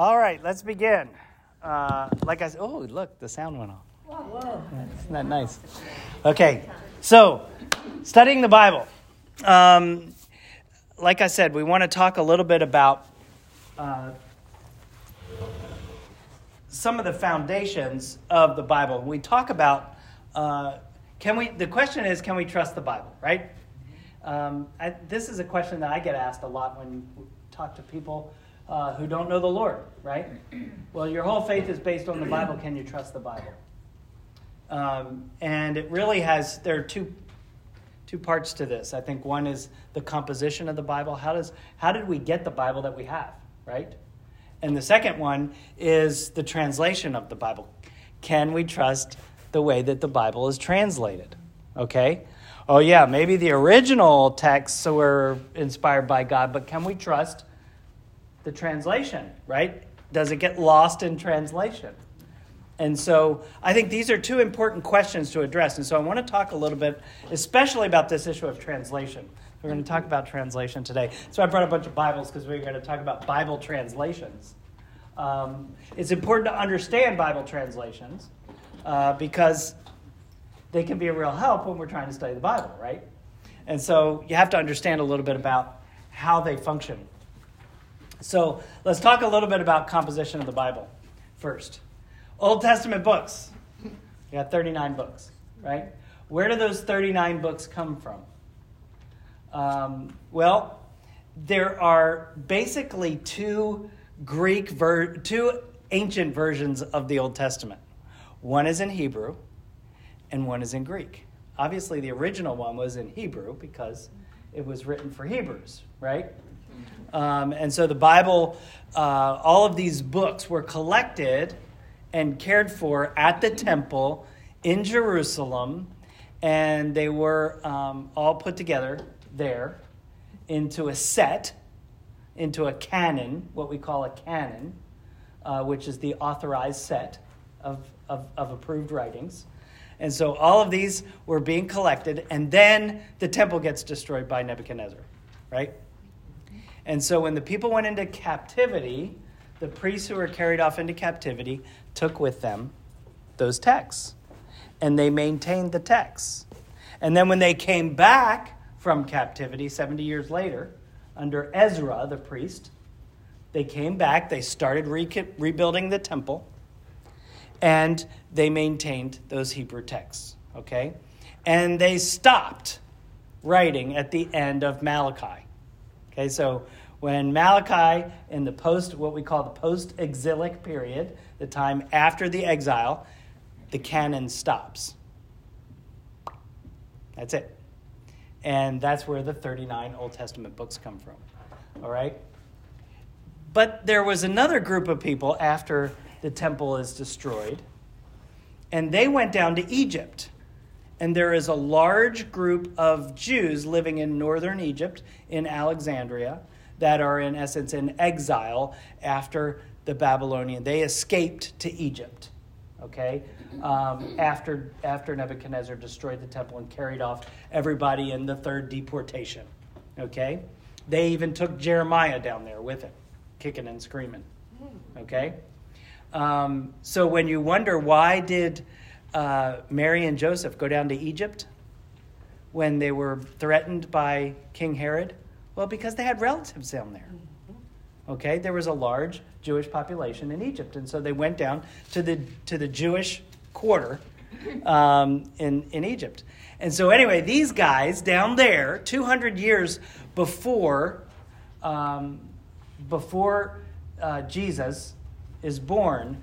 All right, let's begin. Uh, like I said, oh, look, the sound went off. Whoa. Isn't that nice? Okay, so studying the Bible. Um, like I said, we want to talk a little bit about uh, some of the foundations of the Bible. We talk about uh, can we. The question is, can we trust the Bible? Right. Um, I, this is a question that I get asked a lot when we talk to people uh, who don't know the Lord, right? Well, your whole faith is based on the Bible. Can you trust the Bible? Um, and it really has, there are two, two parts to this. I think one is the composition of the Bible. How, does, how did we get the Bible that we have, right? And the second one is the translation of the Bible. Can we trust the way that the Bible is translated? Okay? Oh, yeah, maybe the original texts were inspired by God, but can we trust the translation, right? Does it get lost in translation? And so I think these are two important questions to address. And so I want to talk a little bit, especially about this issue of translation. We're going to talk about translation today. So I brought a bunch of Bibles because we're going to talk about Bible translations. Um, it's important to understand Bible translations uh, because they can be a real help when we're trying to study the Bible, right? And so you have to understand a little bit about how they function. So let's talk a little bit about composition of the Bible first. Old Testament books. You got 39 books, right? Where do those 39 books come from? Um, well, there are basically two Greek, ver- two ancient versions of the Old Testament. One is in Hebrew, and one is in Greek. Obviously, the original one was in Hebrew because it was written for Hebrews, right? Um, and so the Bible, uh, all of these books were collected and cared for at the temple in Jerusalem, and they were um, all put together there into a set, into a canon, what we call a canon, uh, which is the authorized set of, of, of approved writings. And so all of these were being collected, and then the temple gets destroyed by Nebuchadnezzar, right? And so when the people went into captivity, the priests who were carried off into captivity took with them those texts, and they maintained the texts. And then when they came back from captivity 70 years later, under Ezra, the priest, they came back, they started re- rebuilding the temple and they maintained those Hebrew texts, okay? And they stopped writing at the end of Malachi. Okay, so when Malachi in the post what we call the post-exilic period, the time after the exile, the canon stops. That's it. And that's where the 39 Old Testament books come from. All right? But there was another group of people after the temple is destroyed. And they went down to Egypt. And there is a large group of Jews living in northern Egypt, in Alexandria, that are in essence in exile after the Babylonian. They escaped to Egypt, okay, um, after, after Nebuchadnezzar destroyed the temple and carried off everybody in the third deportation, okay? They even took Jeremiah down there with him, kicking and screaming, okay? Um, so when you wonder why did uh, Mary and Joseph go down to Egypt when they were threatened by King Herod? Well, because they had relatives down there. Okay, there was a large Jewish population in Egypt, and so they went down to the to the Jewish quarter um, in in Egypt. And so anyway, these guys down there, 200 years before um, before uh, Jesus is born,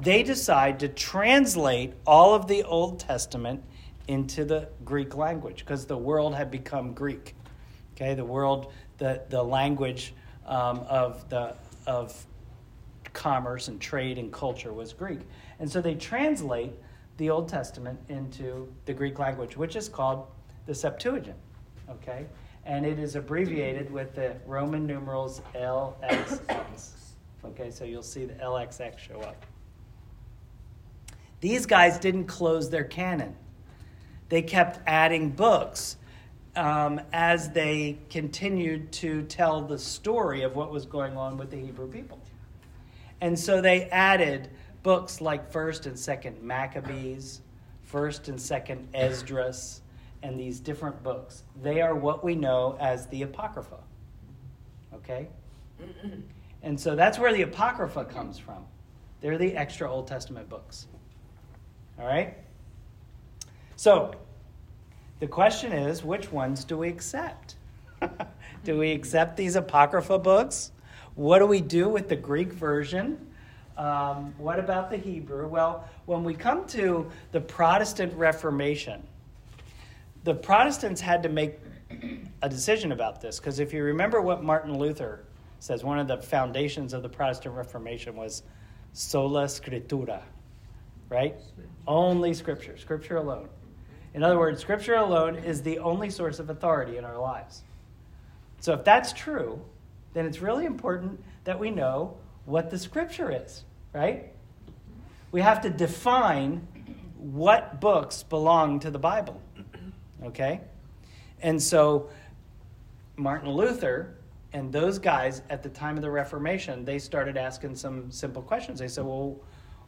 they decide to translate all of the Old Testament into the Greek language because the world had become Greek. Okay, the world, the, the language um, of, the, of commerce and trade and culture was Greek. And so they translate the Old Testament into the Greek language, which is called the Septuagint. Okay? And it is abbreviated with the Roman numerals LXX. Okay, so you'll see the LXX show up. These guys didn't close their canon. They kept adding books um, as they continued to tell the story of what was going on with the Hebrew people. And so they added books like 1st and 2nd Maccabees, 1st and 2nd Esdras, and these different books. They are what we know as the Apocrypha. Okay? And so that's where the Apocrypha comes from. They're the extra Old Testament books. All right? So, the question is which ones do we accept? do we accept these Apocrypha books? What do we do with the Greek version? Um, what about the Hebrew? Well, when we come to the Protestant Reformation, the Protestants had to make a decision about this because if you remember what Martin Luther says, one of the foundations of the Protestant Reformation was sola scriptura, right? Only Scripture, Scripture alone. In other words, Scripture alone is the only source of authority in our lives. So if that's true, then it's really important that we know what the Scripture is, right? We have to define what books belong to the Bible, okay? And so Martin Luther and those guys at the time of the Reformation, they started asking some simple questions. They said, "Well,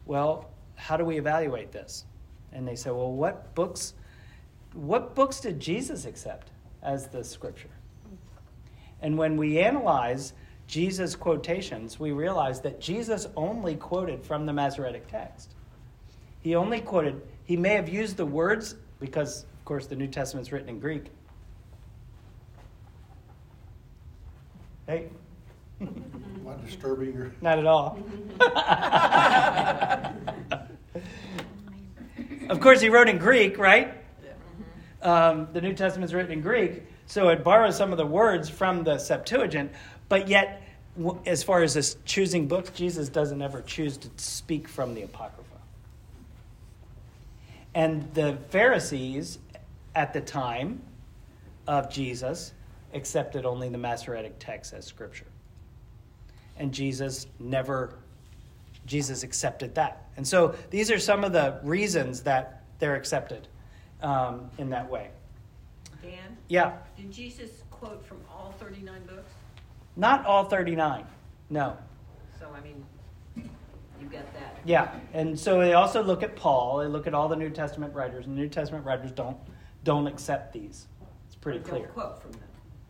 well, how do we evaluate this?" And they said, "Well, what books what books did Jesus accept as the scripture?" And when we analyze Jesus' quotations, we realize that Jesus only quoted from the Masoretic text. He only quoted, he may have used the words, because, of course, the New Testament is written in Greek. Hey? Am I disturbing your? Not at all. of course, he wrote in Greek, right? Um, the New Testament is written in Greek, so it borrows some of the words from the Septuagint, but yet, as far as this choosing books, Jesus doesn't ever choose to speak from the Apocrypha. And the Pharisees at the time of Jesus accepted only the Masoretic text as scripture. And Jesus never, Jesus accepted that. And so these are some of the reasons that they're accepted um, in that way. Dan, Yeah, did Jesus quote from all 39 books? not all 39. No. So, I mean, you get that. Yeah, and so they also look at Paul. They look at all the New Testament writers, and the New Testament writers don't don't accept these. It's pretty Don't clear. quote from them.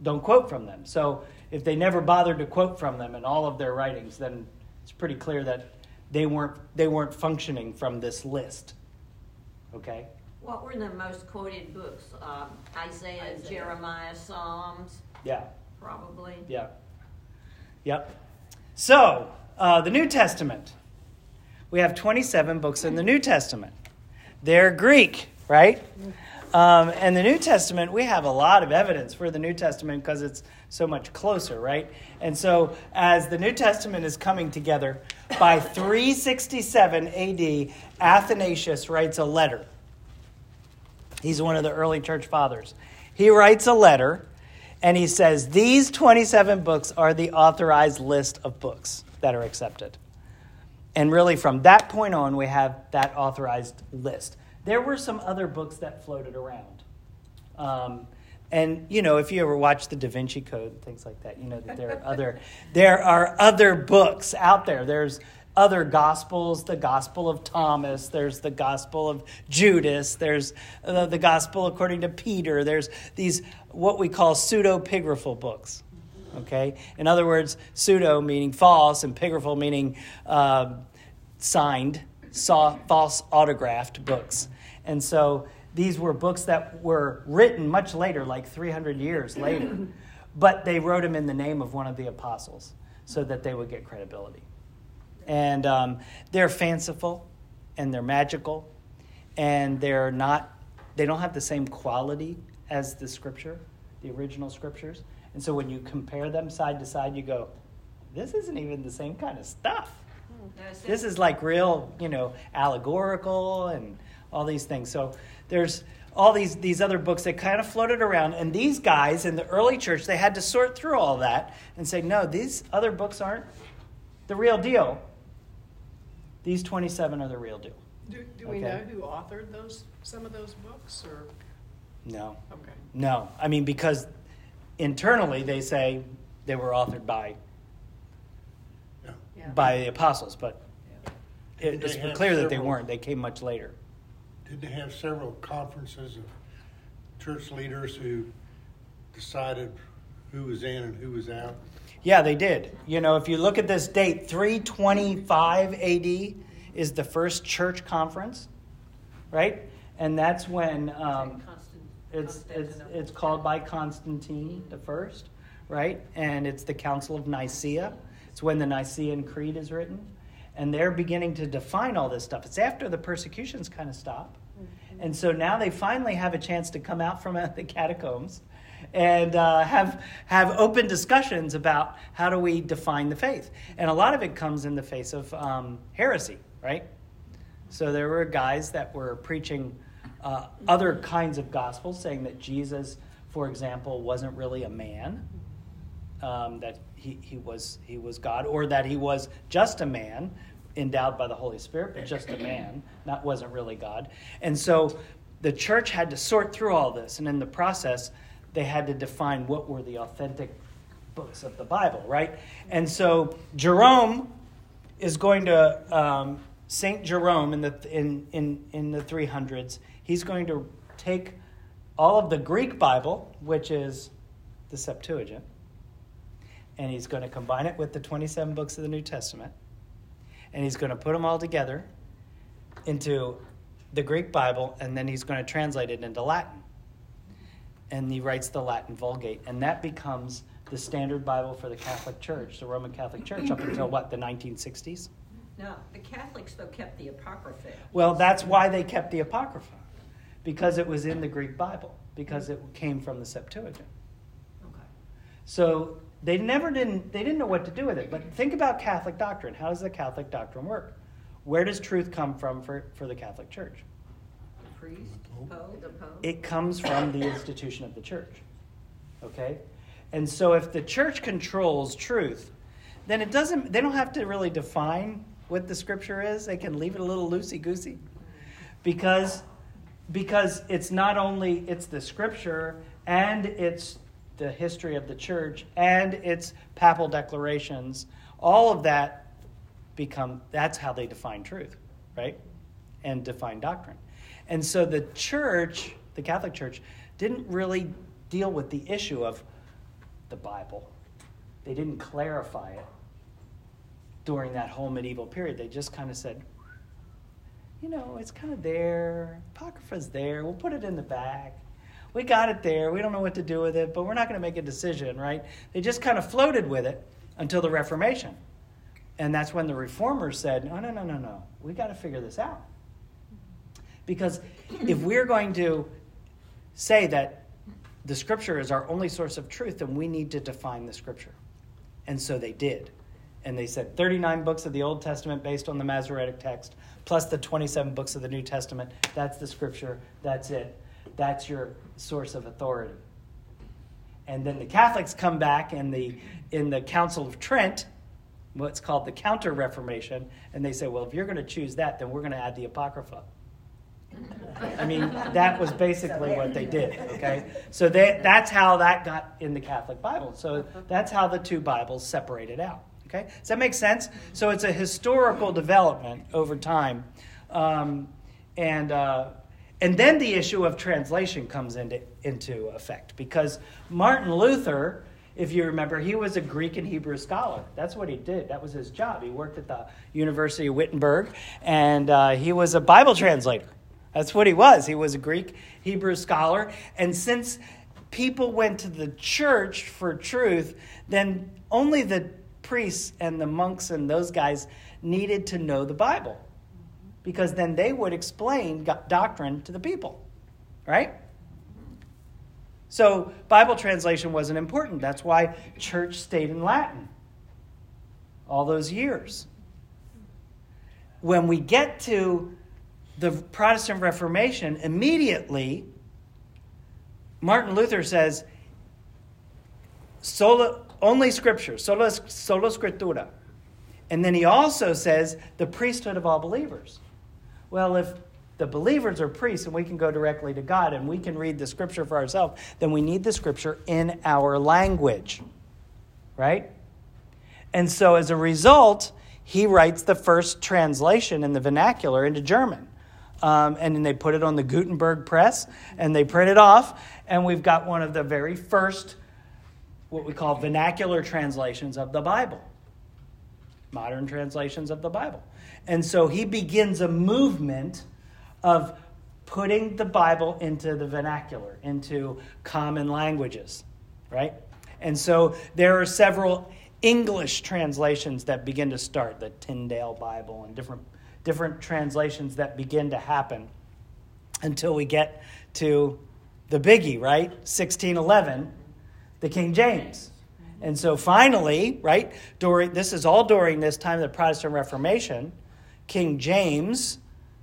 Don't quote from them. So if they never bothered to quote from them in all of their writings, then it's pretty clear that they weren't they weren't functioning from this list. Okay. What were the most quoted books? Um, Isaiah, Isaiah. Jeremiah, Psalms, Yeah. probably. Yeah. Yep. So, uh, the New Testament. We have 27 books in the New Testament. They're Greek, right? Um, and the New Testament, we have a lot of evidence for the New Testament because it's so much closer, right? And so, as the New Testament is coming together, by 367 AD, Athanasius writes a letter. He's one of the early church fathers. He writes a letter and he says, These 27 books are the authorized list of books that are accepted. And really, from that point on, we have that authorized list. There were some other books that floated around. Um, and you know, if you ever watch the Da Vinci Code and things like that, you know that there are other there are other books out there. There's other gospels, the Gospel of Thomas. There's the Gospel of Judas. There's uh, the Gospel according to Peter. There's these what we call pseudepigraphal books. Okay, in other words, pseudo meaning false, and pigraphal meaning um, signed, saw, false autographed books. And so these were books that were written much later, like 300 years later, but they wrote them in the name of one of the apostles so that they would get credibility. And um, they're fanciful and they're magical and they're not, they don't have the same quality as the scripture, the original scriptures. And so when you compare them side to side, you go, this isn't even the same kind of stuff. This is like real, you know, allegorical and all these things. So there's all these these other books that kind of floated around, and these guys in the early church they had to sort through all that and say, no, these other books aren't the real deal. These 27 are the real deal. Do, do we Okay. know who authored those, some of those books, or, No, okay. no. I mean, because internally they say they were authored by. Yeah. Yeah. by the apostles, but it, it's they have clear that they weren't. They came much later. Did they have several conferences of church leaders who decided who was in and who was out? Yeah, they did. You know, if you look at this date, 325 AD is the first church conference, right? And that's when um, it's, it's, it's called by Constantine the first, right? And it's the Council of Nicaea. It's when the Nicene Creed is written. And they're beginning to define all this stuff. It's after the persecutions kind of stop. And so now they finally have a chance to come out from the catacombs and uh, have, have open discussions about how do we define the faith. And a lot of it comes in the face of um, heresy, right? So there were guys that were preaching uh, other kinds of gospels, saying that Jesus, for example, wasn't really a man, um, that he, he, was, he was God, or that he was just a man endowed by the Holy Spirit, but just a man, That wasn't really God. And so the church had to sort through all this, and in the process, they had to define what were the authentic books of the Bible, right? And so Jerome is going to um, Saint Jerome in the in, in in the 300s. He's going to take all of the Greek Bible, which is the Septuagint, and he's going to combine it with the 27 books of the New Testament, and he's going to put them all together into the Greek Bible, and then he's going to translate it into Latin. And he writes the Latin Vulgate, and that becomes the standard Bible for the Catholic Church, the Roman Catholic Church, up until what, the 1960s? No, the Catholics though kept the Apocrypha. Well, that's why they kept the Apocrypha, because it was in the Greek Bible, because it came from the Septuagint. Okay. So they never didn't they didn't know what to do with it. But think about Catholic doctrine. How does the Catholic doctrine work? Where does truth come from for, for the Catholic Church? The priest, Pope. The Pope. It comes from the institution of the church. Okay? And so if the church controls truth, then it doesn't they don't have to really define what the scripture is. They can leave it a little loosey goosey. Because because it's not only it's the scripture and it's the history of the church and its papal declarations, all of that become that's how they define truth, right? And define doctrine. And so the church, the Catholic Church, didn't really deal with the issue of the Bible. They didn't clarify it during that whole medieval period. They just kind of said, you know, it's kind of there. Apocrypha's there. We'll put it in the back. We got it there. We don't know what to do with it, but we're not going to make a decision, right? They just kind of floated with it until the Reformation. And that's when the reformers said, no, no, no, no, no. We got to figure this out. Because if we're going to say that the scripture is our only source of truth, then we need to define the scripture. And so they did. And they said 39 books of the Old Testament based on the Masoretic text, plus the 27 books of the New Testament. That's the scripture. That's it. That's your source of authority. And then the Catholics come back in the, in the Council of Trent, what's called the Counter Reformation, and they say, well, if you're going to choose that, then we're going to add the Apocrypha. I mean, that was basically what they did, okay? So they, that's how that got in the Catholic Bible. So that's how the two Bibles separated out, okay? Does that make sense? So it's a historical development over time. Um, and, uh, and then the issue of translation comes into, into effect because Martin Luther, if you remember, he was a Greek and Hebrew scholar. That's what he did. That was his job. He worked at the University of Wittenberg and uh, he was a Bible translator. That's what he was. He was a Greek Hebrew scholar. And since people went to the church for truth, then only the priests and the monks and those guys needed to know the Bible because then they would explain doctrine to the people, right? So Bible translation wasn't important. That's why church stayed in Latin all those years. When we get to the Protestant Reformation, immediately Martin Luther says, sola, only scripture, sola, solo scriptura. And then he also says the priesthood of all believers. Well, if the believers are priests and we can go directly to God and we can read the scripture for ourselves, then we need the scripture in our language. Right? And so as a result, he writes the first translation in the vernacular into German. Um, and then they put it on the Gutenberg press and they print it off. And we've got one of the very first, what we call vernacular translations of the Bible, modern translations of the Bible. And so he begins a movement of putting the Bible into the vernacular, into common languages, right? And so there are several English translations that begin to start, the Tyndale Bible and different, different translations that begin to happen until we get to the biggie, right? 1611, the King James. And so finally, right, during this is all during this time of the Protestant Reformation, King James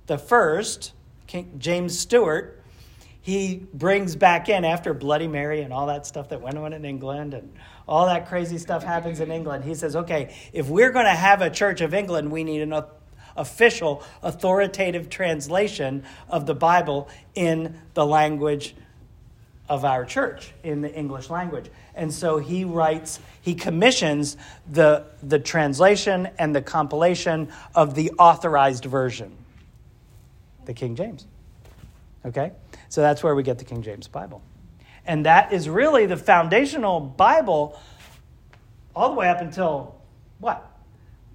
the first, King James Stewart, he brings back in after Bloody Mary and all that stuff that went on in England and all that crazy stuff happens in England. He says, okay, if we're going to have a Church of England, we need an official, authoritative translation of the Bible in the language of our church, in the English language. And so he writes, he commissions the, the translation and the compilation of the authorized version, the King James. Okay? So that's where we get the King James Bible. And that is really the foundational Bible all the way up until what?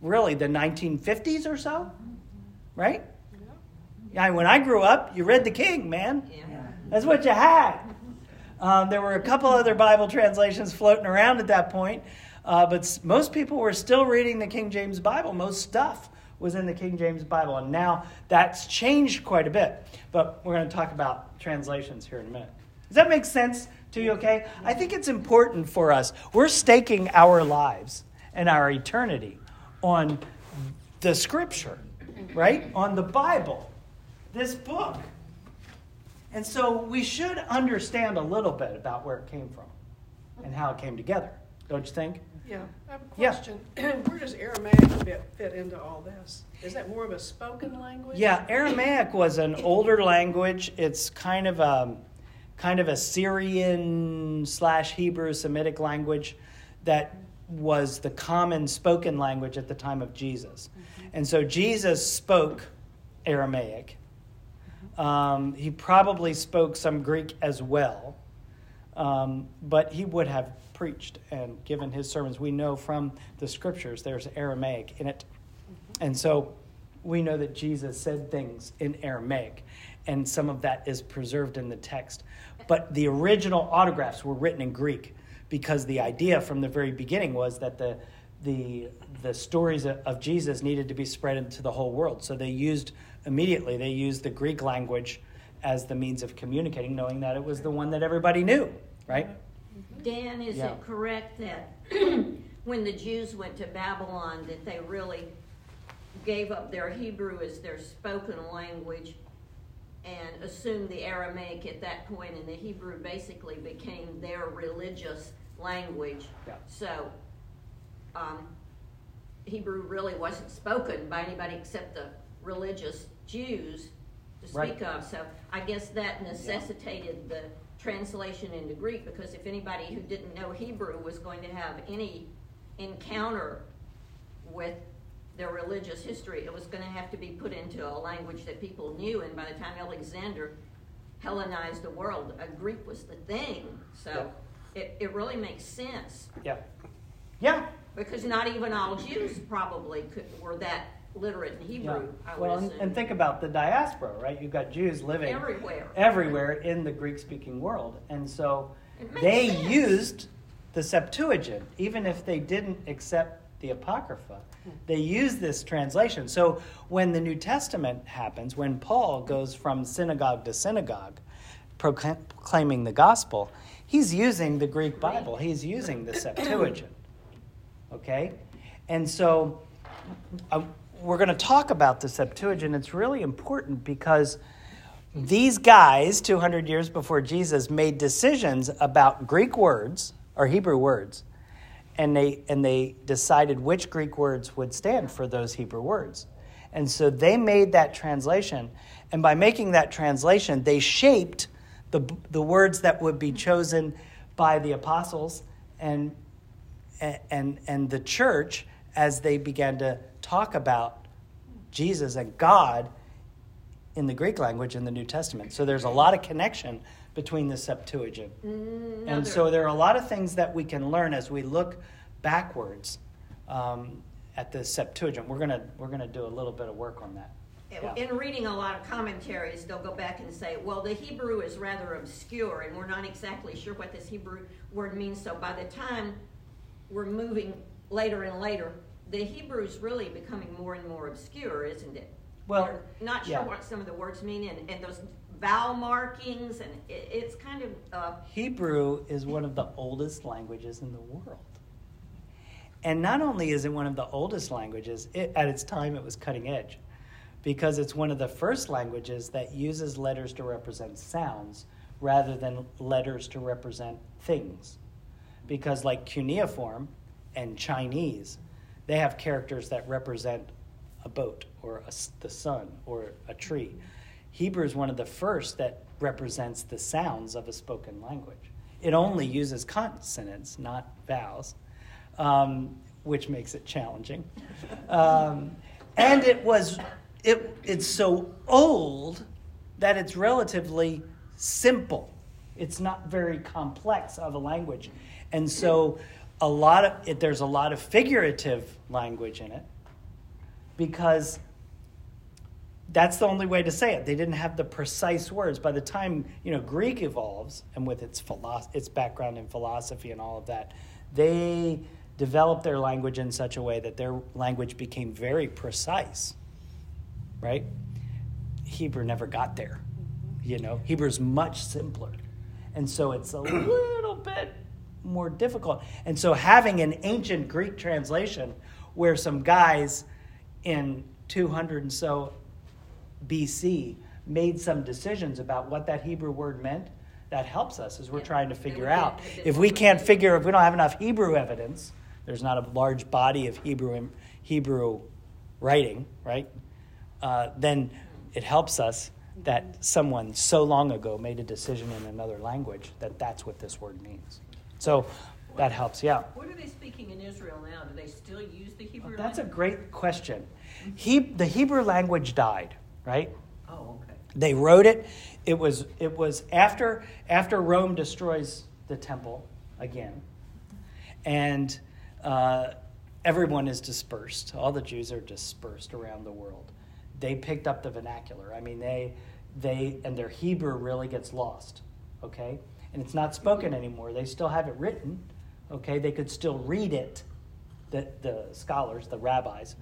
Really, the 1950s or so? Right? Yeah, when I grew up, you read the King, man. Yeah. That's what you had. Um, there were a couple other Bible translations floating around at that point, uh, but most people were still reading the King James Bible. Most stuff was in the King James Bible, and now that's changed quite a bit. But we're going to talk about translations here in a minute. Does that make sense to you, okay? I think it's important for us. We're staking our lives and our eternity on the scripture, right? On the Bible, this book. And so we should understand a little bit about where it came from and how it came together, don't you think? Yeah, I have a Yeah. Where does Aramaic fit, fit into all this? Is that more of a spoken language? Yeah, Aramaic was an older language. It's kind of a kind of a Syrian slash Hebrew Semitic language that was the common spoken language at the time of Jesus. Mm-hmm. And so Jesus spoke Aramaic. Um, he probably spoke some Greek as well, um, but he would have preached and given his sermons. We know from the scriptures there's Aramaic in it. And so we know that Jesus said things in Aramaic, and some of that is preserved in the text. But the original autographs were written in Greek because the idea from the very beginning was that the the the stories of Jesus needed to be spread into the whole world. So they used immediately they used the Greek language as the means of communicating, knowing that it was the one that everybody knew, right? Dan, is Yeah. it correct that when the Jews went to Babylon, that they really gave up their Hebrew as their spoken language and assumed the Aramaic at that point, and the Hebrew basically became their religious language? Yeah. So, um, Hebrew really wasn't spoken by anybody except the religious Jews to Right. speak of. So I guess that necessitated the translation into Greek because if anybody who didn't know Hebrew was going to have any encounter with their religious history, it was going to have to be put into a language that people knew. And by the time Alexander Hellenized the world, uh, Greek was the thing. So it, it really makes sense Yeah. Yeah. because not even all Jews probably could, were that literate in Yeah. Hebrew. I would Well, and, and think about the diaspora, right? You've got Jews living everywhere. everywhere in the Greek speaking world. And so they sense. used the Septuagint, even if they didn't accept the Apocrypha. They used this translation. So when the New Testament happens, when Paul goes from synagogue to synagogue proclaiming the gospel, he's using the Greek Bible, he's using the Septuagint. Okay? And so uh, we're going to talk about the Septuagint. It's really important because these guys, 200 years before Jesus, made decisions about Greek words or Hebrew words, and they, and they decided which Greek words would stand for those Hebrew words. And so they made that translation, and by making that translation, they shaped the, the words that would be chosen by the apostles and, and, and the church as they began to talk about Jesus and God in the Greek language in the New Testament. So there's a lot of connection between the Septuagint. Mm, And so there are a lot of things that we can learn as we look backwards um, at the Septuagint. We're gonna we're gonna do a little bit of work on that. Yeah. In reading a lot of commentaries, they'll go back and say, well, the Hebrew is rather obscure and we're not exactly sure what this Hebrew word means. So by the time we're moving later and later, the Hebrew is really becoming more and more obscure, isn't it? Well, We're not sure yeah. what some of the words mean and, and those vowel markings, and it, it's kind of uh, Hebrew is one of the oldest languages in the world. And not only is it one of the oldest languages, it, at its time it was cutting edge because it's one of the first languages that uses letters to represent sounds rather than letters to represent things. Because, like cuneiform and Chinese, they have characters that represent a boat or a the sun or a tree. Hebrew is one of the first that represents the sounds of a spoken language. It only uses consonants, not vowels, um, which makes it challenging. Um, and it was it, it's so old that it's relatively simple. It's not very complex of a language, and so a lot of it, there's a lot of figurative language in it because that's the only way to say it. They didn't have the precise words. By the time you know Greek evolves, and with its its background in philosophy and all of that, they developed their language in such a way that their language became very precise. Right? Hebrew never got there. You know, Hebrew's much simpler, and so it's a little bit more difficult. And so having an ancient Greek translation where some guys in 200 and so BC made some decisions about what that Hebrew word meant, that helps us as we're Yeah. trying to figure out. get a bit If we can't figure, if we don't have enough Hebrew evidence, there's not a large body of Hebrew Hebrew writing, right? Uh, then it helps us that someone so long ago made a decision in another language that that's what this word means. So that helps, yeah. What are they speaking in Israel now? Do they still use the Hebrew That's a great question. He, the Hebrew language died, right? Oh, okay. They wrote it. It was it was after after Rome destroys the temple again, and uh, everyone is dispersed. All the Jews are dispersed around the world. They picked up the vernacular. I mean, they they and their Hebrew really gets lost. Okay, and it's not spoken anymore. They still have it written. Okay, they could still read it. The the scholars, the rabbis,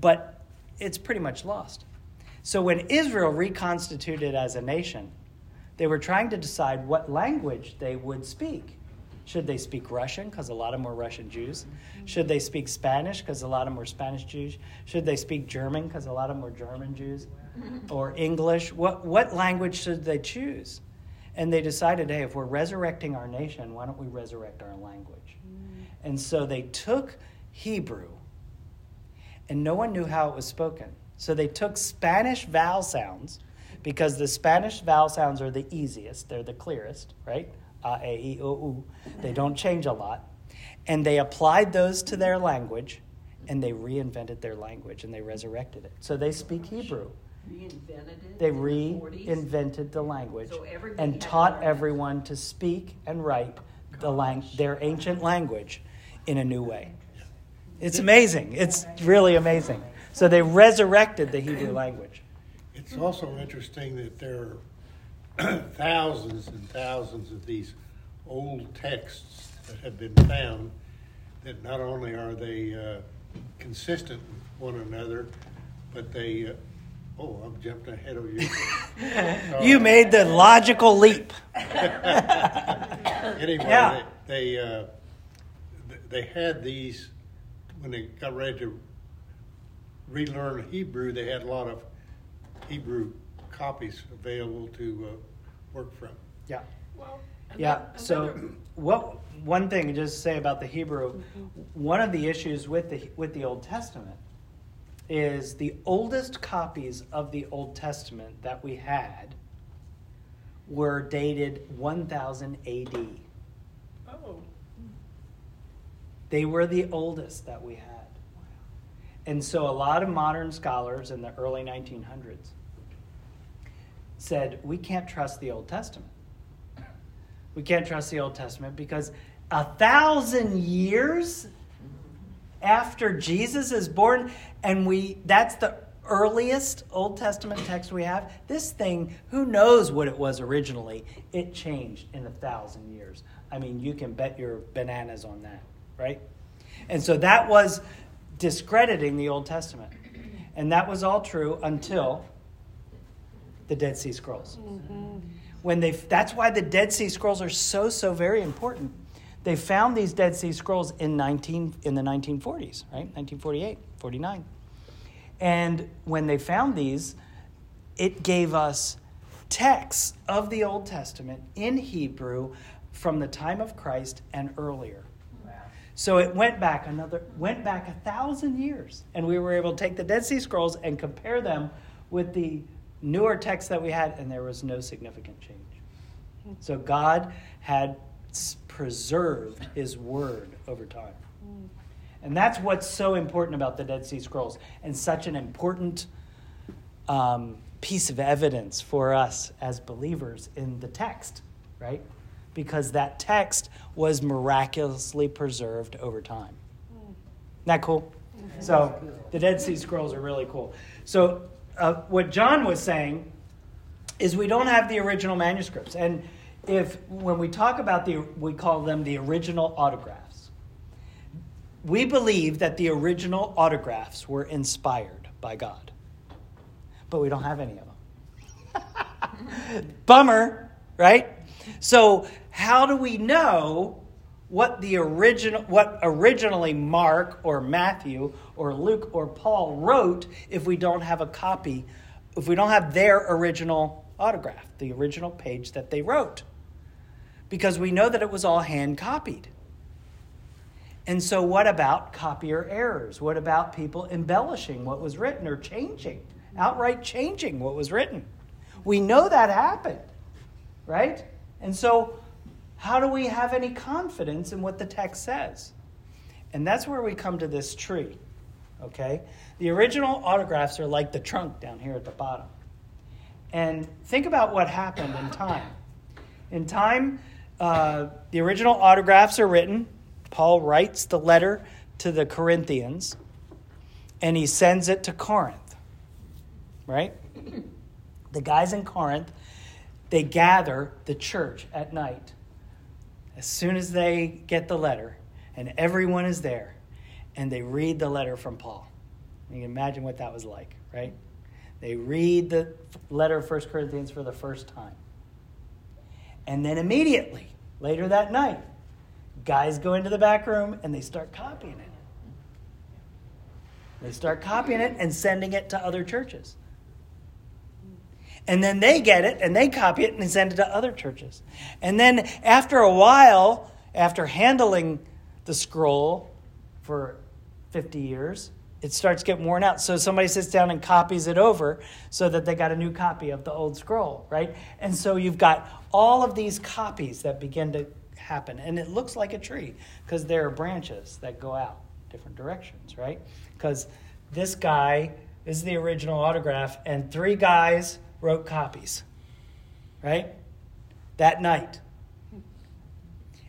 but it's pretty much lost. So when Israel reconstituted as a nation, they were trying to decide what language they would speak. Should they speak Russian, because a lot of them were Russian Jews? Should they speak Spanish, because a lot of them were Spanish Jews? Should they speak German, because a lot of them were German Jews? Or English? What, what language should they choose? And they decided, hey, if we're resurrecting our nation, why don't we resurrect our language? Mm. And so they took Hebrew, and no one knew how it was spoken. So they took Spanish vowel sounds because the Spanish vowel sounds are the easiest, they're the clearest, right? A, A, E, O, U. They don't change a lot. And they applied those to their language and they reinvented their language and they resurrected it. So they speak oh Hebrew. Reinvented They in the 40s? reinvented the language So and taught everyone to speak and write the lang- their ancient language in a new way. It's amazing. It's really amazing. So they resurrected the Hebrew language. It's also interesting that there are thousands and thousands of these old texts that have been found that not only are they uh, consistent with one another, but they, uh, oh, I'm jumping ahead of you. You made the logical leap. anyway, Yeah. they they, uh, they had these when they got ready to relearn Hebrew. They had a lot of Hebrew copies available to uh, work from. Yeah. Well, Yeah. another- So, another- what one thing to just say about the Hebrew, one of the issues with the with the Old Testament is the oldest copies of the Old Testament that we had were dated 1000 AD. Oh, They were the oldest that we had. And so a lot of modern scholars in the early 1900s said, we can't trust the Old Testament. We can't trust the Old Testament because a thousand years after Jesus is born, and we that's the earliest Old Testament text we have. This thing, who knows what it was originally? It changed in a thousand years. I mean, you can bet your bananas on that, right? And so that was discrediting the Old Testament. And that was all true until the Dead Sea Scrolls. Mm-hmm. When they that's why the Dead Sea Scrolls are so so very important. They found these Dead Sea Scrolls in 19 in the 1940s, right? 1948, 49. And when they found these, it gave us texts of the Old Testament in Hebrew from the time of Christ and earlier. So it went back another went back a thousand years, and we were able to take the Dead Sea Scrolls and compare them with the newer texts that we had, and there was no significant change. Hmm. So God had preserved His Word over time, and that's what's so important about the Dead Sea Scrolls, and such an important um, piece of evidence for us as believers in the text, right? Because that text was miraculously preserved over time. Isn't that cool? So the Dead Sea Scrolls are really cool. So uh, what John was saying is we don't have the original manuscripts, and if when we talk about the, we call them the original autographs. We believe that the original autographs were inspired by God, but we don't have any of them. Bummer, right? So how do we know what the original what originally Mark or Matthew or Luke or Paul wrote if we don't have a copy if we don't have their original autograph, the original page that they wrote? Because we know that it was all hand copied. And so, what about copier errors? What about people embellishing what was written or changing, outright changing what was written? We know that happened, right? And so, how do we have any confidence in what the text says? And that's where we come to this tree, okay? The original autographs are like the trunk down here at the bottom. And think about what happened in time. In time, uh, the original autographs are written. Paul writes the letter to the Corinthians, and he sends it to Corinth, right? The guys in Corinth, they gather the church at night. As soon as they get the letter, and everyone is there, and they read the letter from Paul. You can imagine what that was like, right? They read the letter of 1 Corinthians for the first time. And then immediately, later that night, guys go into the back room and they start copying it. They start copying it and sending it to other churches. And then they get it and they copy it and send it to other churches. And then after a while, after handling the scroll for 50 years, it starts getting worn out. So somebody sits down and copies it over so that they got a new copy of the old scroll, right? And so you've got all of these copies that begin to happen. And it looks like a tree because there are branches that go out different directions, right? Because this guy is the original autograph, and three guys wrote copies, right? That night.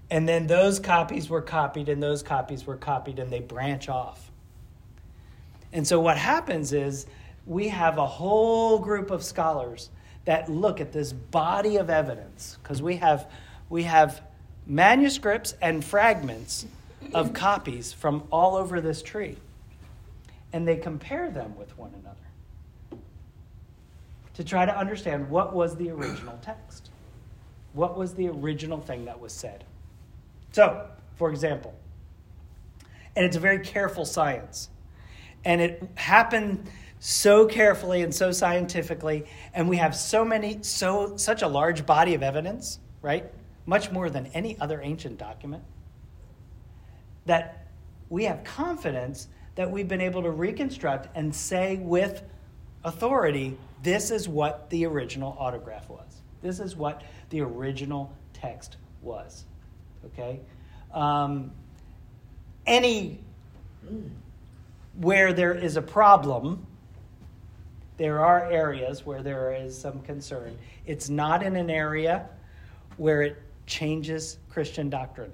And then those copies were copied, and those copies were copied, and they branch off. And so what happens is we have a whole group of scholars that look at this body of evidence because we have we have manuscripts and fragments of copies from all over this tree. And they compare them with one another to try to understand what was the original text. What was the original thing that was said? So, for example, and it's a very careful science and it happened so carefully and so scientifically. And we have so many so such a large body of evidence right? Much more than any other ancient document. That we have confidence that we've been able to reconstruct and say with authority this is what the original autograph was. This is what the original text was. Okay? Um, any where there is a problem, there are areas where there is some concern. It's not in an area where it changes Christian doctrine.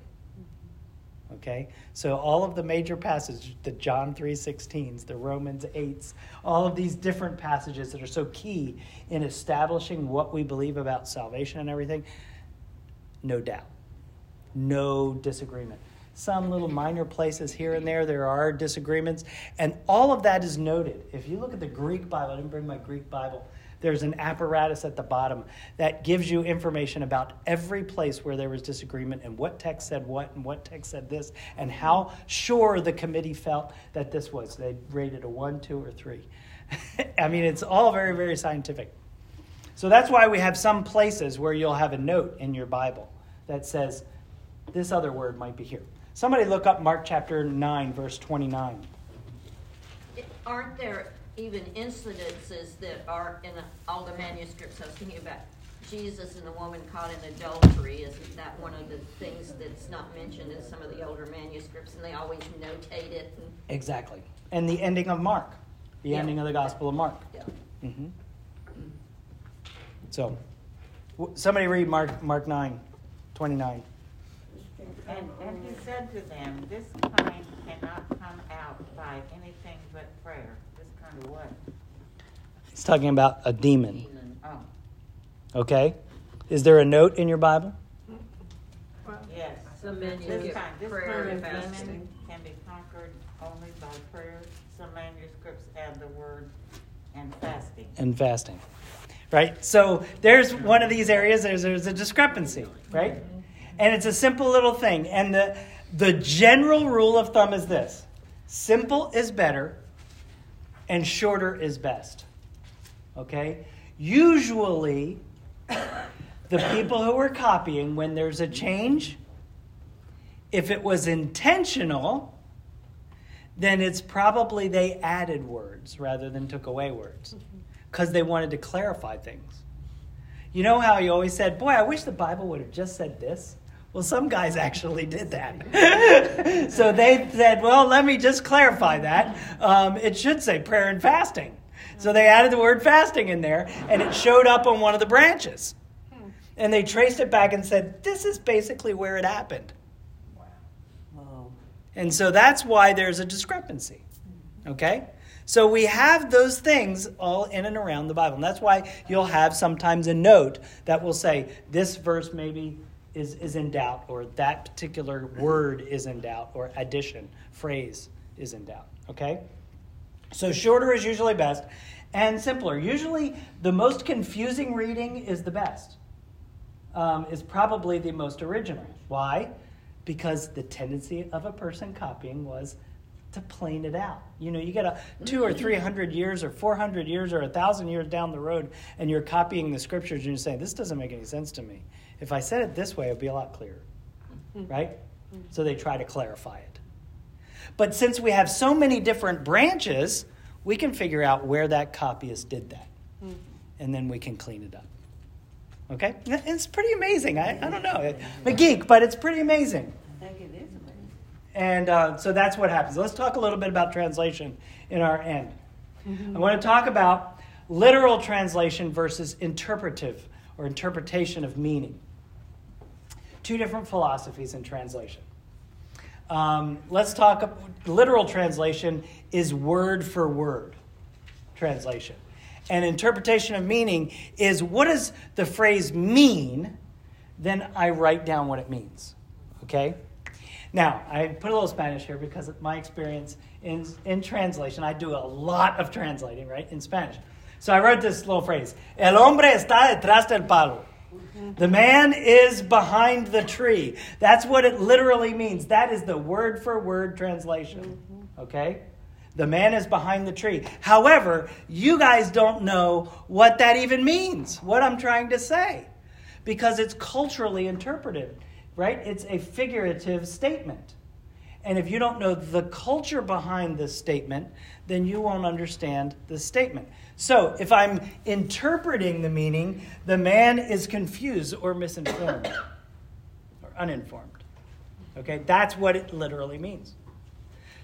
Okay? So all of the major passages, the John 3:16s, the Romans 8s, all of these different passages that are so key in establishing what we believe about salvation and everything, no doubt. No disagreement. Some little minor places here and there, there are disagreements. And all of that is noted. If you look at the Greek Bible, I didn't bring my Greek Bible. There's an apparatus at the bottom that gives you information about every place where there was disagreement and what text said what and what text said this and how sure the committee felt that this was. They rated a one, two, or three. I mean, it's all very, very scientific. So that's why we have some places where you'll have a note in your Bible that says, this other word might be here. Somebody look up Mark chapter 9, verse 29. Aren't there even incidences that are in all the manuscripts? I was thinking about Jesus and the woman caught in adultery. Isn't that one of the things that's not mentioned in some of the older manuscripts? And they always notate it. And, Exactly. And the ending of Mark, the Yeah. ending of the Gospel of Mark. yeah. Mm-hmm. So, w- somebody read Mark, Mark 9, 29. And, and he said to them, This kind cannot come out by anything but prayer. This kind of what? It's talking about a demon. Demon. Oh, Okay? Is there a note in your Bible? yes. Some This kind, this prayer kind and of fasting. demon can be conquered only by prayer. Some manuscripts add the word and fasting. and fasting. Right? So there's one of these areas, there's, there's a discrepancy, right? And it's a simple little thing. And the, the general rule of thumb is this simple is better, and shorter is best. Okay? Usually, the people who are copying, when there's a change, if it was intentional, then it's probably they added words rather than took away words mm-hmm. because they wanted to clarify things. You know how you always said, Boy, I wish the Bible would have just said this? Well, some guys actually did that. so they said, Well, let me just clarify that. Um, it should say prayer and fasting. So they added the word fasting in there, and it showed up on one of the branches. And they traced it back and said, This is basically where it happened. And so that's why there's a discrepancy. Okay? So we have those things all in and around the Bible. And that's why you'll have sometimes a note that will say, this verse maybe is, is in doubt, or that particular word is in doubt, or addition, phrase is in doubt. Okay? So shorter is usually best, and simpler. Usually the most confusing reading is the best, um, is probably the most original. Why? because the tendency of a person copying was to plane it out. You know, you get a two or three hundred years or four hundred years or a thousand years down the road, and you're copying the scriptures, and you're saying, "This doesn't make any sense to me. If I said it this way, it'd be a lot clearer." Mm-hmm. Right? Mm-hmm. So they try to clarify it. But since we have so many different branches, we can figure out where that copyist did that, mm-hmm. and then we can clean it up. Okay? It's pretty amazing. I, I don't know. I'm a geek, but it's pretty amazing. I think it is amazing. And uh, so that's what happens. Let's talk a little bit about translation in our end. I want to talk about literal translation versus interpretive or interpretation of meaning. Two different philosophies in translation. Um, let's talk. Literal translation is word for word translation. And interpretation of meaning is what does the phrase mean? Then I write down what it means. Okay? Now, I put a little Spanish here because my experience in, in translation. I do a lot of translating, right, in Spanish. So I wrote this little phrase El hombre está detrás del palo. The man is behind the tree. That's what it literally means. That is the word for word translation. Okay? The man is behind the tree. However, you guys don't know what that even means, what I'm trying to say, because it's culturally interpreted, right? It's a figurative statement. And if you don't know the culture behind this statement, then you won't understand the statement. So, if I'm interpreting the meaning, the man is confused or misinformed or uninformed. Okay, that's what it literally means.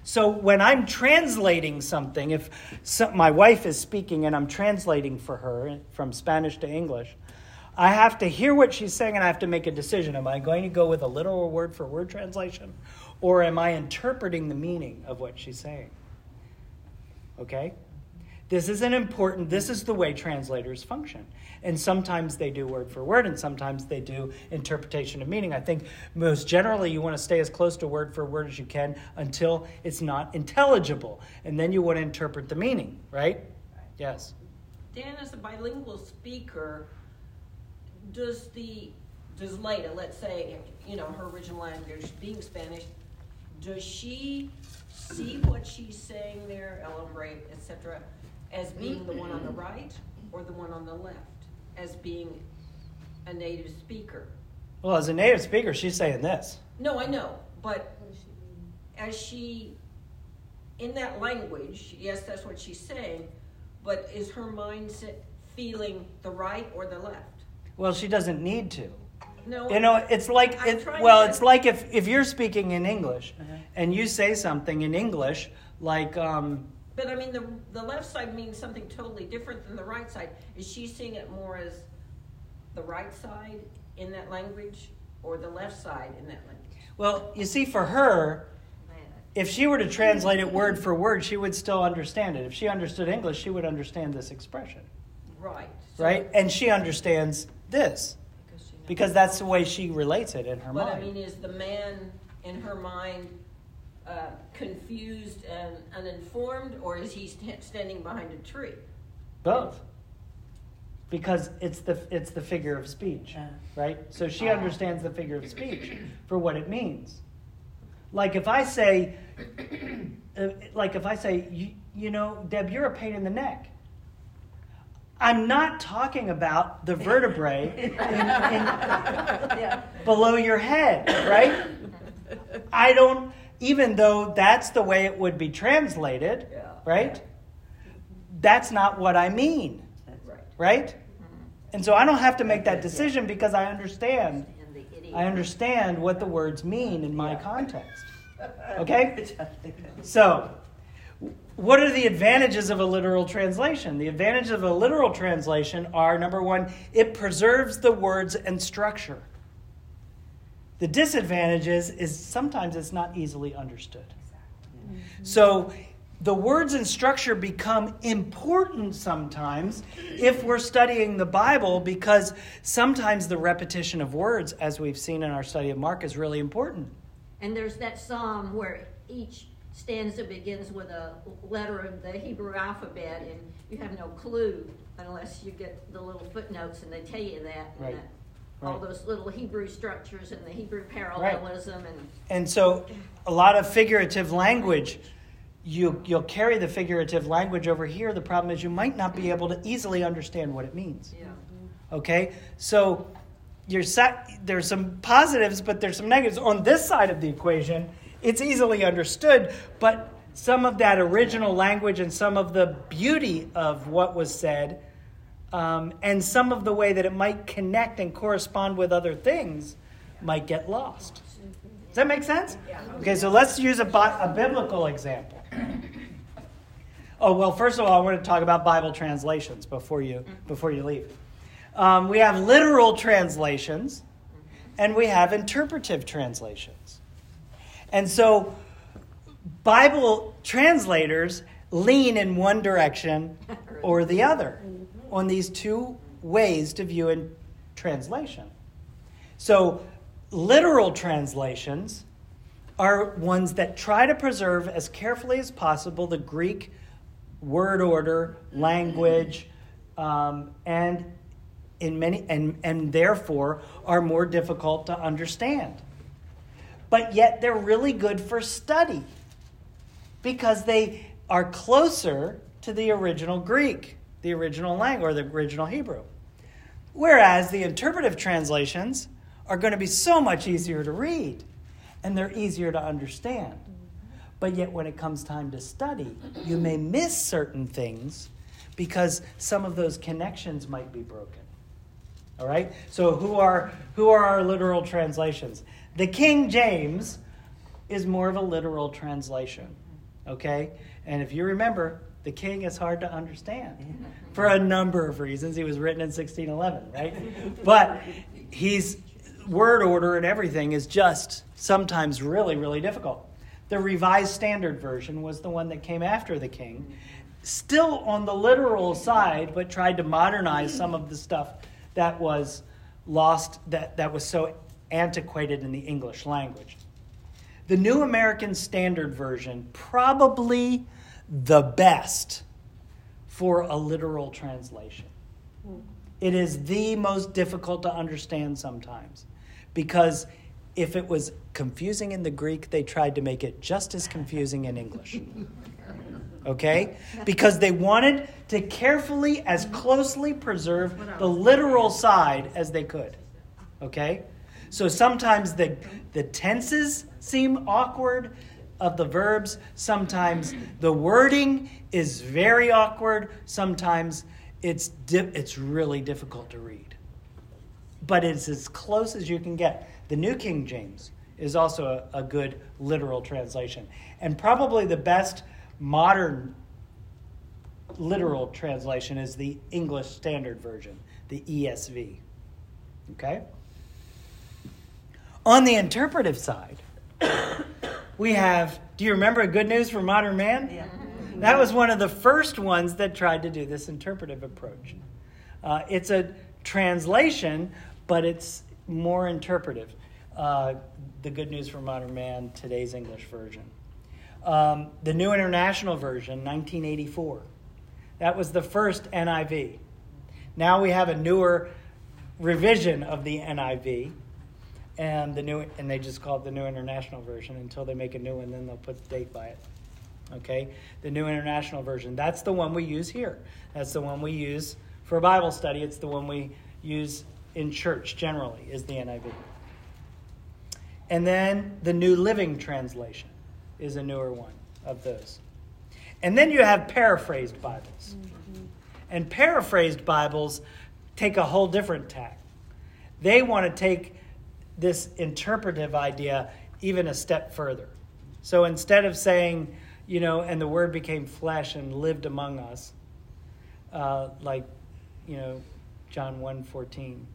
So when I'm translating something, if some, my wife is speaking and I'm translating for her from Spanish to English, I have to hear what she's saying and I have to make a decision. Am I going to go with a literal word for word translation or am I interpreting the meaning of what she's saying? Okay? This is an important, this is the way translators function. And sometimes they do word for word, and sometimes they do interpretation of meaning. I think most generally you want to stay as close to word for word as you can until it's not intelligible. And then you want to interpret the meaning, right? Yes. Dan, as a bilingual speaker, does the does Leda, let's say, you know, her original language being Spanish, does she see what she's saying there, El Hombre, etc., as being the one on the right or the one on the left, as being a native speaker? Well, as a native speaker, she's saying this. No, I know, but as she, in that language, yes, that's what she's saying, but is her mindset feeling the right or the left? Well, she doesn't need to. No. You know, it's like I'm it, well, to- it's like if if you're speaking in English and you say something in English like um, But I mean, the, the left side means something totally different than the right side. Is she seeing it more as the right side in that language or the left side in that language? well, you see, for her, if she were to translate it word for word, she would still understand it. If she understood English, she would understand this expression, Right. So- right? And she understands this because that's the way she relates it in her mind. But I mean, is the man in her mind uh, confused and uninformed, or is he st- standing behind a tree? Both. Because it's the it's the figure of speech, right? So she understands the figure of speech for what it means. Like if I say, uh, like if I say, you, you know, Deb, you're a pain in the neck. I'm not talking about the vertebrae in, in, below your head, right? I don't, even though that's the way it would be translated, Yeah. right? That's not what I mean, Right. right? And so I don't have to make that decision because I understand. And the idiom. I understand what the words mean in my context. Okay? So, what are the advantages of a literal translation? The advantages of a literal translation are number one, it preserves the words and structure. The disadvantage is is sometimes it's not easily understood. Mm-hmm. So the words and structure become important sometimes if we're studying the Bible because sometimes the repetition of words, as we've seen in our study of Mark, is really important. And there's that psalm where each stanza begins with a letter of the Hebrew alphabet, and you have no clue unless you get the little footnotes and they tell you that. and Right. All those little Hebrew structures and the Hebrew parallelism and And so a lot of figurative language, you, you'll carry the figurative language over here. The problem is you might not be able to easily understand what it means. Yeah. Okay? So you're sat, there's some positives, but there's some negatives. On this side of the equation, it's easily understood, but some of that original language and some of the beauty of what was said, um, and some of the way that it might connect and correspond with other things, might get lost. Does that make sense? Okay, so let's use a, bi- a biblical example. Oh well, first of all, I want to talk about Bible translations before you before you leave. Um, we have literal translations, and we have interpretive translations. And so, Bible translators lean in one direction or the other on these two ways to view in translation. So, literal translations are ones that try to preserve as carefully as possible the Greek word order, language, um, and in many and, and therefore are more difficult to understand. But yet they're really good for study because they are closer to the original Greek, the original language, or the original Hebrew. Whereas the interpretive translations are going to be so much easier to read and they're easier to understand. But yet, when it comes time to study, you may miss certain things because some of those connections might be broken. All right? So, who are, who are our literal translations? The King James is more of a literal translation. Okay? And if you remember, the king is hard to understand for a number of reasons. He was written in 1611, right? But he's word order and everything is just sometimes really, really difficult. The Revised Standard Version was the one that came after the king, still on the literal side, but tried to modernize some of the stuff that was lost, that, that was so antiquated in the English language. The New American Standard Version, probably the best for a literal translation. It is the most difficult to understand sometimes because if it was confusing in the Greek, they tried to make it just as confusing in English. Okay? Because they wanted to carefully, as closely preserve the literal side as they could. Okay? So sometimes the, the tenses seem awkward of the verbs. Sometimes the wording is very awkward. Sometimes it's, di- it's really difficult to read. But it's as close as you can get. The New King James is also a, a good literal translation. And probably the best modern literal translation is the English Standard Version, the ESV. Okay? On the interpretive side, we have, do you remember Good News for Modern Man? Yeah. That was one of the first ones that tried to do this interpretive approach. Uh, it's a translation, but it's more interpretive. Uh, the Good News for Modern Man, today's English version. Um, the New International Version, 1984. That was the first NIV. Now we have a newer revision of the NIV, and the new and they just call it the New International Version until they make a new one. Then they'll put the date by it. Okay, the New International Version. That's the one we use here. That's the one we use for Bible study. It's the one we use in church generally. Is the NIV. And then the New Living Translation is a newer one of those. And then you have paraphrased Bibles. And paraphrased Bibles take a whole different tack. They want to take this interpretive idea even a step further. So instead of saying, you know, and the Word became flesh and lived among us, uh, like, you know, John 1 14,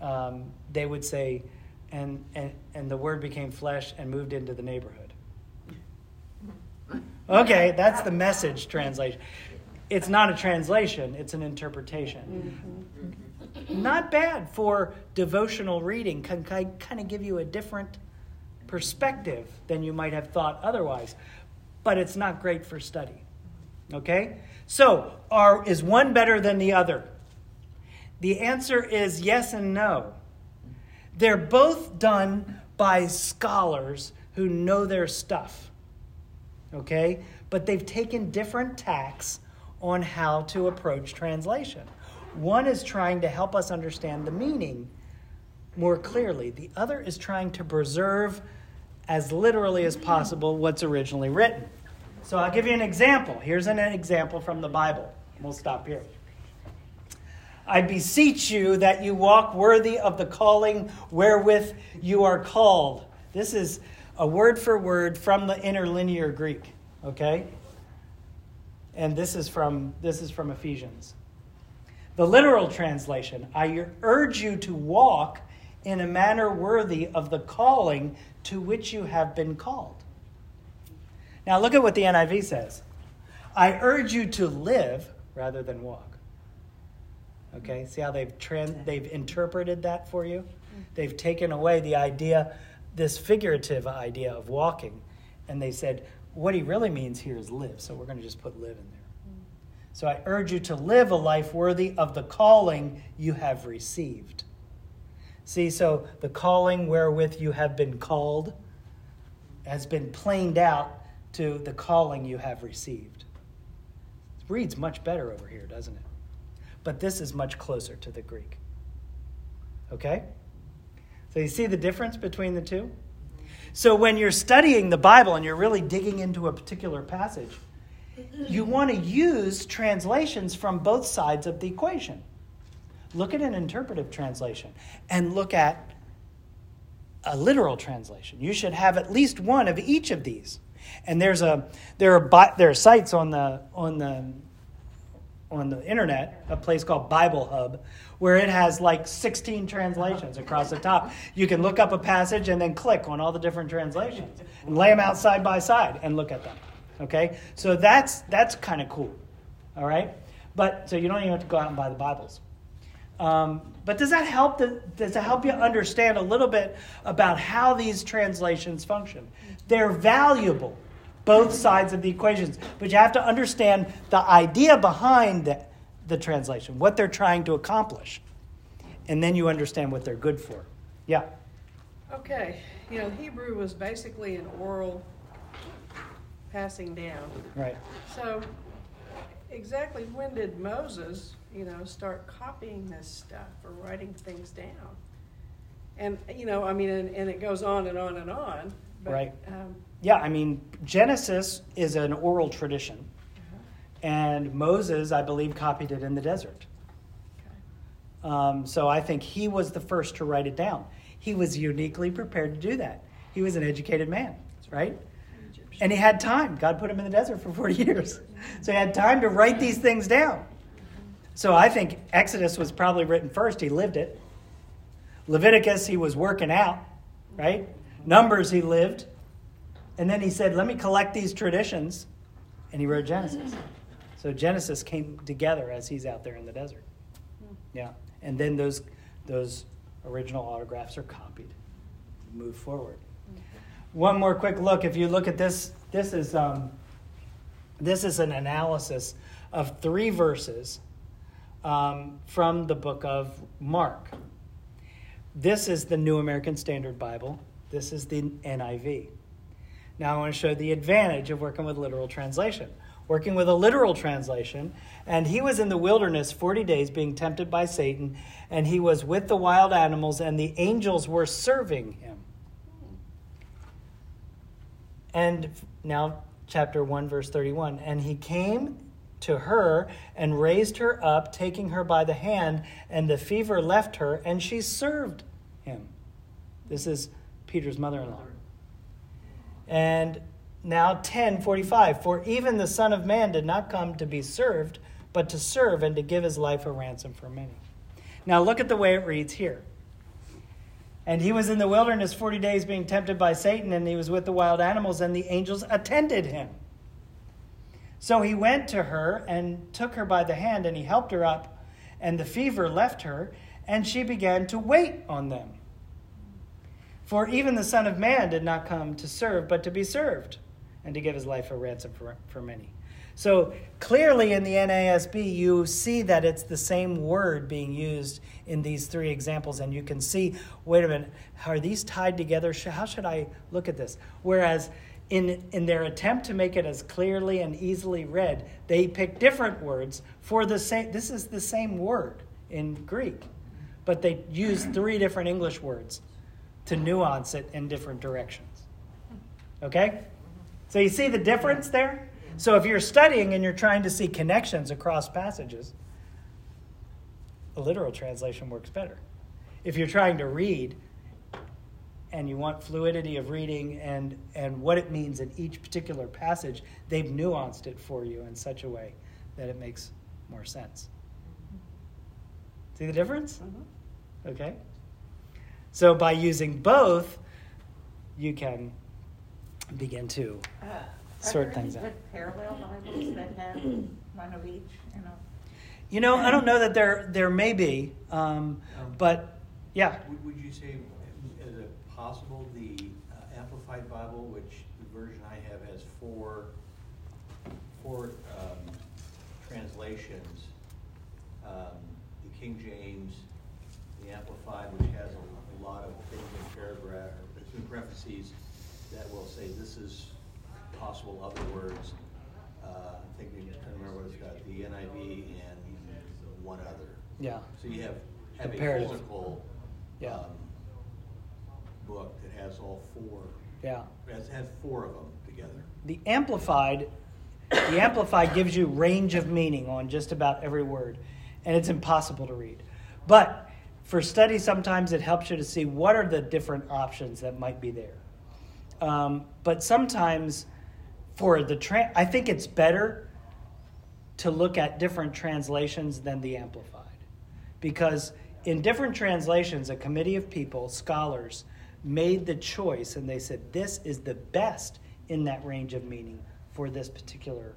um, they would say, and, and, and the Word became flesh and moved into the neighborhood. Okay, that's the message translation. It's not a translation, it's an interpretation. Not bad for devotional reading, can kind of give you a different perspective than you might have thought otherwise. But it's not great for study. Okay? So, are, is one better than the other? The answer is yes and no. They're both done by scholars who know their stuff okay? But they've taken different tacks on how to approach translation. One is trying to help us understand the meaning more clearly, the other is trying to preserve as literally as possible what's originally written. So I'll give you an example. Here's an example from the Bible. We'll stop here. I beseech you that you walk worthy of the calling wherewith you are called. This is a word for word from the interlinear Greek, okay? And this is from this is from Ephesians. The literal translation, I urge you to walk in a manner worthy of the calling to which you have been called. Now look at what the NIV says. I urge you to live rather than walk. Okay, see how they've trans- they've interpreted that for you? They've taken away the idea this figurative idea of walking. And they said, what he really means here is live. So we're going to just put live in there. So I urge you to live a life worthy of the calling you have received. See, so the calling wherewith you have been called has been planed out to the calling you have received. It reads much better over here, doesn't it? But this is much closer to the Greek. Okay? So you see the difference between the two? So when you're studying the Bible and you're really digging into a particular passage, you want to use translations from both sides of the equation. Look at an interpretive translation and look at a literal translation. You should have at least one of each of these. And there's a there are there are sites on the on the on the internet, a place called Bible Hub, where it has like 16 translations across the top. You can look up a passage and then click on all the different translations and lay them out side by side and look at them. Okay? So that's that's kind of cool. All right? But so you don't even have to go out and buy the Bibles. Um, but does that help? The, does it help you understand a little bit about how these translations function? They're valuable, both sides of the equations, but you have to understand the idea behind the, the translation, what they're trying to accomplish, and then you understand what they're good for. Yeah. Okay, you know, Hebrew was basically an oral passing down. Right. So, exactly when did Moses, you know, start copying this stuff or writing things down? And, you know, I mean, and, and it goes on and on and on. But, Right. Um, Yeah, I mean, Genesis is an oral tradition, and Moses, I believe, copied it in the desert. okay. Um, so I think he was the first to write it down. He was uniquely prepared to do that. He was an educated man, right? And he had time. God put him in the desert for 40 years. So he had time to write these things down. So I think Exodus was probably written first. He lived it. Leviticus, he was working out, right? Numbers, he lived. And then he said, let me collect these traditions. And he wrote Genesis. So Genesis came together as he's out there in the desert. Yeah, and then those those original autographs are copied. Move forward. One more quick look. If you look at this, this is um, this is an analysis of three verses um, from the book of Mark. This is the New American Standard Bible. This is the NIV. Now I want to show the advantage of working with literal translation. Working with a literal translation, and he was in the wilderness 40 days being tempted by Satan, and he was with the wild animals, and the angels were serving him. And now, chapter 1, verse 31. And he came to her and raised her up, taking her by the hand, and the fever left her, and she served him. This is Peter's mother in law. And now 1045 For even the Son of Man did not come to be served, but to serve and to give his life a ransom for many. Now look at the way it reads here. And he was in the wilderness 40 days being tempted by Satan, and he was with the wild animals, and the angels attended him. So he went to her and took her by the hand, and he helped her up, and the fever left her, and she began to wait on them. For even the Son of Man did not come to serve, but to be served, and to give his life a ransom for, for many. So clearly in the NASB, you see that it's the same word being used in these three examples, and you can see wait a minute, are these tied together? How should I look at this? Whereas in, in their attempt to make it as clearly and easily read, they pick different words for the same. This is the same word in Greek, but they use three different English words to nuance it in different directions. Okay? So you see the difference there? So if you're studying and you're trying to see connections across passages, a literal translation works better. If you're trying to read and you want fluidity of reading and, and what it means in each particular passage, they've nuanced it for you in such a way that it makes more sense. See the difference? Okay? So by using both, you can begin to Uh, Sort things out. parallel Bibles that have one of each, you know? You know, I don't know that there there may be, um, but yeah, Would, would you say, is it possible the uh, Amplified Bible, which the version I have has four, four um, translations, um, the King James, the Amplified, which has a, a lot of things in paragraph, or parentheses, that will say this is possible other words. Uh, I'm thinking, trying to remember what it's got, the NIV and one other. yeah, So you have, have a Comparative. physical, Yeah. um, book that has all four, yeah. has, has four of them together. The amplified, the amplified gives you range of meaning on just about every word, and it's impossible to read. But for study, sometimes it helps you to see what are the different options that might be there. Um, but sometimes for the tra- I think it's better to look at different translations than the amplified. Because in different translations, a committee of people, scholars, made the choice and they said this is the best in that range of meaning for this particular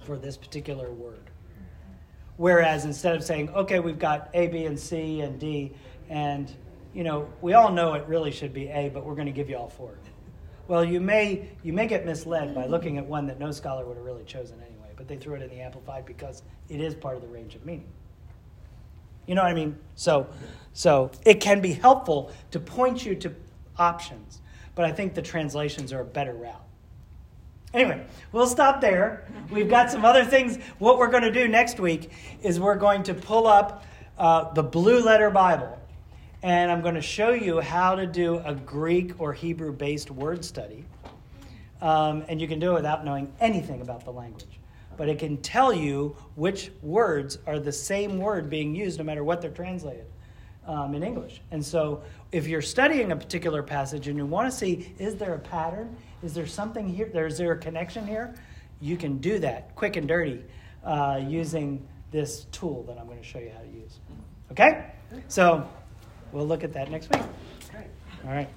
for this particular word. Whereas instead of saying, okay, we've got A, B, and C and D, and you know, we all know it really should be A, but we're going to give you all four. Well, you may you may get misled by looking at one that no scholar would have really chosen anyway, but they threw it in the amplified because it is part of the range of meaning. You know what I mean? So, so it can be helpful to point you to options, but I think the translations are a better route. Anyway, we'll stop there. We've got some other things. What we're going to do next week is we're going to pull up uh, the Blue Letter Bible, and I'm going to show you how to do a Greek or Hebrew based word study. Um, and you can do it without knowing anything about the language but it can tell you which words are the same word being used no matter what they're translated um, in English. And so if you're studying a particular passage and you want to see, is there a pattern? Is there something here? Is there a connection here? You can do that quick and dirty uh, using this tool that I'm going to show you how to use. Okay? So we'll look at that next week. All right.